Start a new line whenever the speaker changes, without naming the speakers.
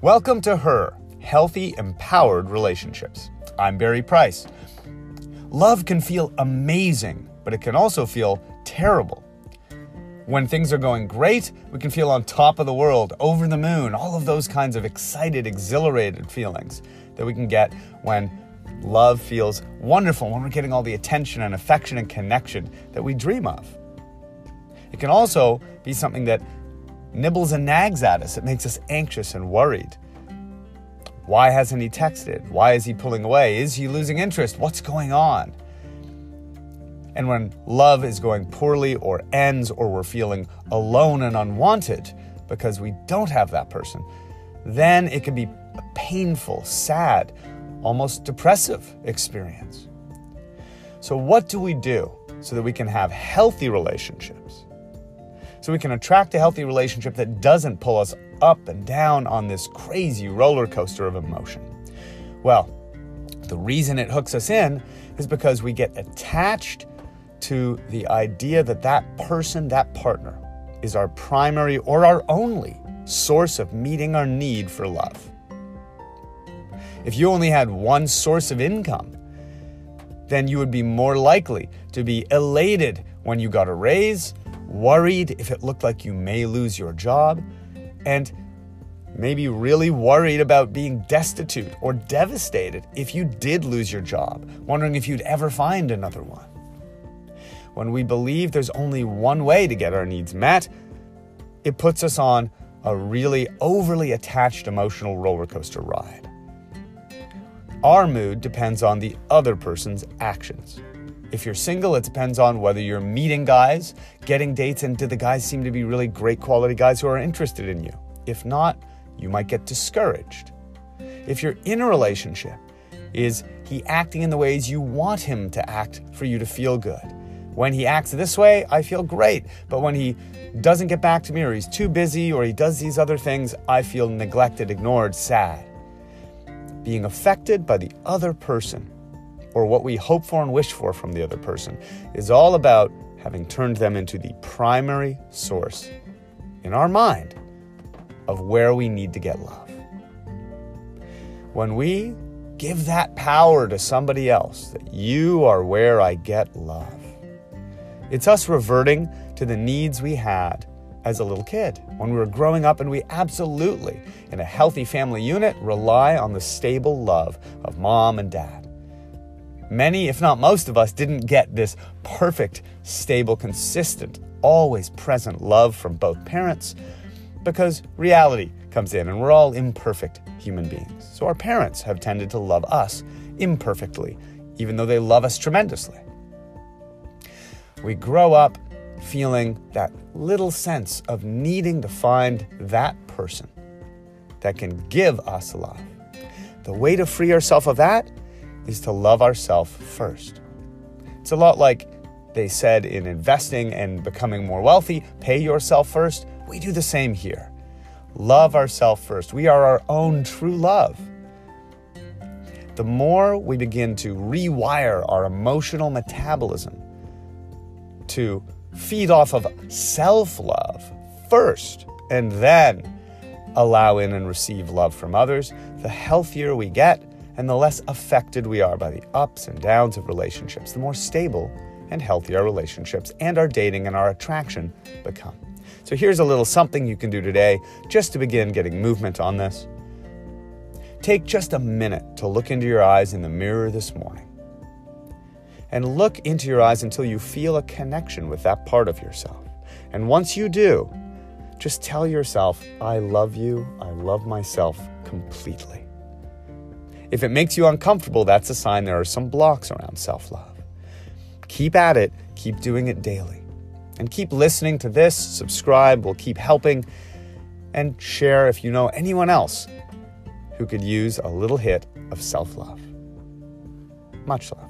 Welcome to Her Healthy, Empowered Relationships. I'm Barry Price. Love can feel amazing, but it can also feel terrible. When things are going great, we can feel on top of the world, over the moon, all of those kinds of excited, exhilarated feelings that we can get when love feels wonderful, when we're getting all the attention and affection and connection that we dream of. It can also be something that nibbles and nags at us. It makes us anxious and worried. Why hasn't he texted? Why is he pulling away? Is he losing interest? What's going on? And when love is going poorly or ends or we're feeling alone and unwanted because we don't have that person, then it can be a painful, sad, almost depressive experience. So, what do we do so that we can have healthy relationships? So we can attract a healthy relationship that doesn't pull us up and down on this crazy roller coaster of emotion? Well, the reason it hooks us in is because we get attached to the idea that that person, that partner, is our primary or our only source of meeting our need for love. If you only had one source of income, then you would be more likely to be elated when you got a raise worried if it looked like you may lose your job, and maybe really worried about being destitute or devastated if you did lose your job, wondering if you'd ever find another one. When we believe there's only one way to get our needs met, it puts us on a really overly attached emotional roller coaster ride. Our mood depends on the other person's actions. If you're single, it depends on whether you're meeting guys, getting dates, and do the guys seem to be really great quality guys who are interested in you? If not, you might get discouraged. If you're in a relationship, is he acting in the ways you want him to act for you to feel good? When he acts this way, I feel great. But when he doesn't get back to me, or he's too busy, or he does these other things, I feel neglected, ignored, sad. Being affected by the other person or what we hope for and wish for from the other person is all about having turned them into the primary source in our mind of where we need to get love. When we give that power to somebody else, that you are where I get love, it's us reverting to the needs we had as a little kid when we were growing up, and we absolutely, in a healthy family unit, rely on the stable love of mom and dad. Many, if not most of us, didn't get this perfect, stable, consistent, always present love from both parents because reality comes in and we're all imperfect human beings. So our parents have tended to love us imperfectly, even though they love us tremendously. We grow up feeling that little sense of needing to find that person that can give us love. The way to free ourselves of that is to love ourselves first. It's a lot like they said in investing and becoming more wealthy pay yourself first. We do the same here. Love ourselves first. We are our own true love. The more we begin to rewire our emotional metabolism to feed off of self love first and then allow in and receive love from others, the healthier we get and the less affected we are by the ups and downs of relationships, the more stable and healthy our relationships and our dating and our attraction become. So here's a little something you can do today just to begin getting movement on this. Take just a minute to look into your eyes in the mirror this morning. And look into your eyes until you feel a connection with that part of yourself. And once you do, just tell yourself, I love you, I love myself completely. If it makes you uncomfortable, that's a sign there are some blocks around self love. Keep at it, keep doing it daily. And keep listening to this, subscribe, we'll keep helping, and share if you know anyone else who could use a little hit of self love. Much love.